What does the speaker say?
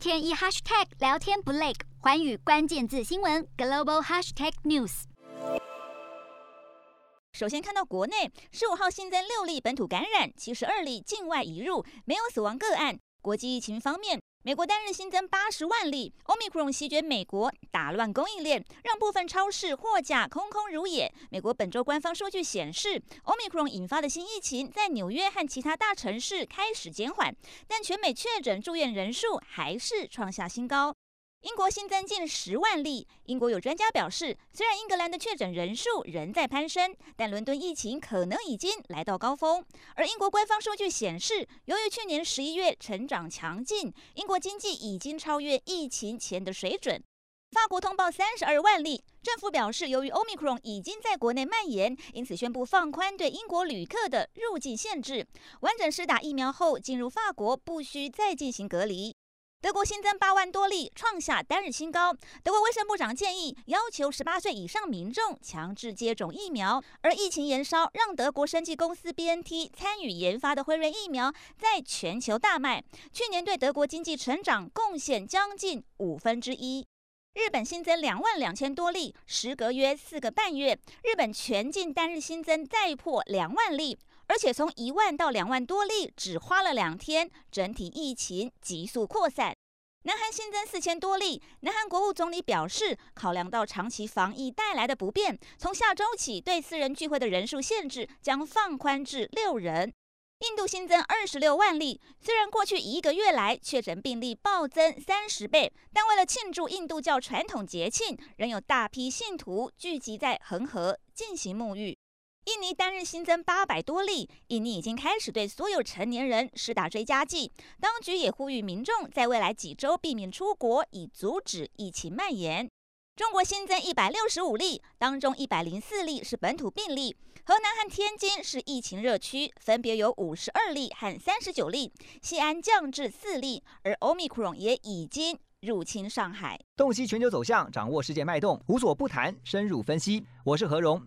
天一 hashtag 聊天不累，寰宇关键字新闻 global hashtag news。首先看到国内十五号新增六例本土感染，七十二例境外移入，没有死亡个案。国际疫情方面。美国单日新增八十万例，Omicron 席卷美国，打乱供应链，让部分超市货架空空如也。美国本周官方数据显示，Omicron 引发的新疫情在纽约和其他大城市开始减缓，但全美确诊住院人数还是创下新高。英国新增近十万例。英国有专家表示，虽然英格兰的确诊人数仍在攀升，但伦敦疫情可能已经来到高峰。而英国官方数据显示，由于去年十一月成长强劲，英国经济已经超越疫情前的水准。法国通报三十二万例，政府表示，由于 Omicron 已经在国内蔓延，因此宣布放宽对英国旅客的入境限制。完整施打疫苗后进入法国，不需再进行隔离。德国新增八万多例，创下单日新高。德国卫生部长建议要求十八岁以上民众强制接种疫苗，而疫情延烧让德国生技公司 BNT 参与研发的辉瑞疫苗在全球大卖，去年对德国经济成长贡献将近五分之一。日本新增两万两千多例，时隔约四个半月，日本全境单日新增再破两万例。而且从一万到两万多例，只花了两天，整体疫情急速扩散。南韩新增四千多例，南韩国务总理表示，考量到长期防疫带来的不便，从下周起对私人聚会的人数限制将放宽至六人。印度新增二十六万例，虽然过去一个月来确诊病例暴增三十倍，但为了庆祝印度教传统节庆，仍有大批信徒聚集在恒河进行沐浴。印尼单日新增八百多例，印尼已经开始对所有成年人施打追加剂。当局也呼吁民众在未来几周避免出国，以阻止疫情蔓延。中国新增一百六十五例，当中一百零四例是本土病例。河南和天津是疫情热区，分别有五十二例和三十九例。西安降至四例，而 Omicron 也已经入侵上海。洞悉全球走向，掌握世界脉动，无所不谈，深入分析。我是何荣。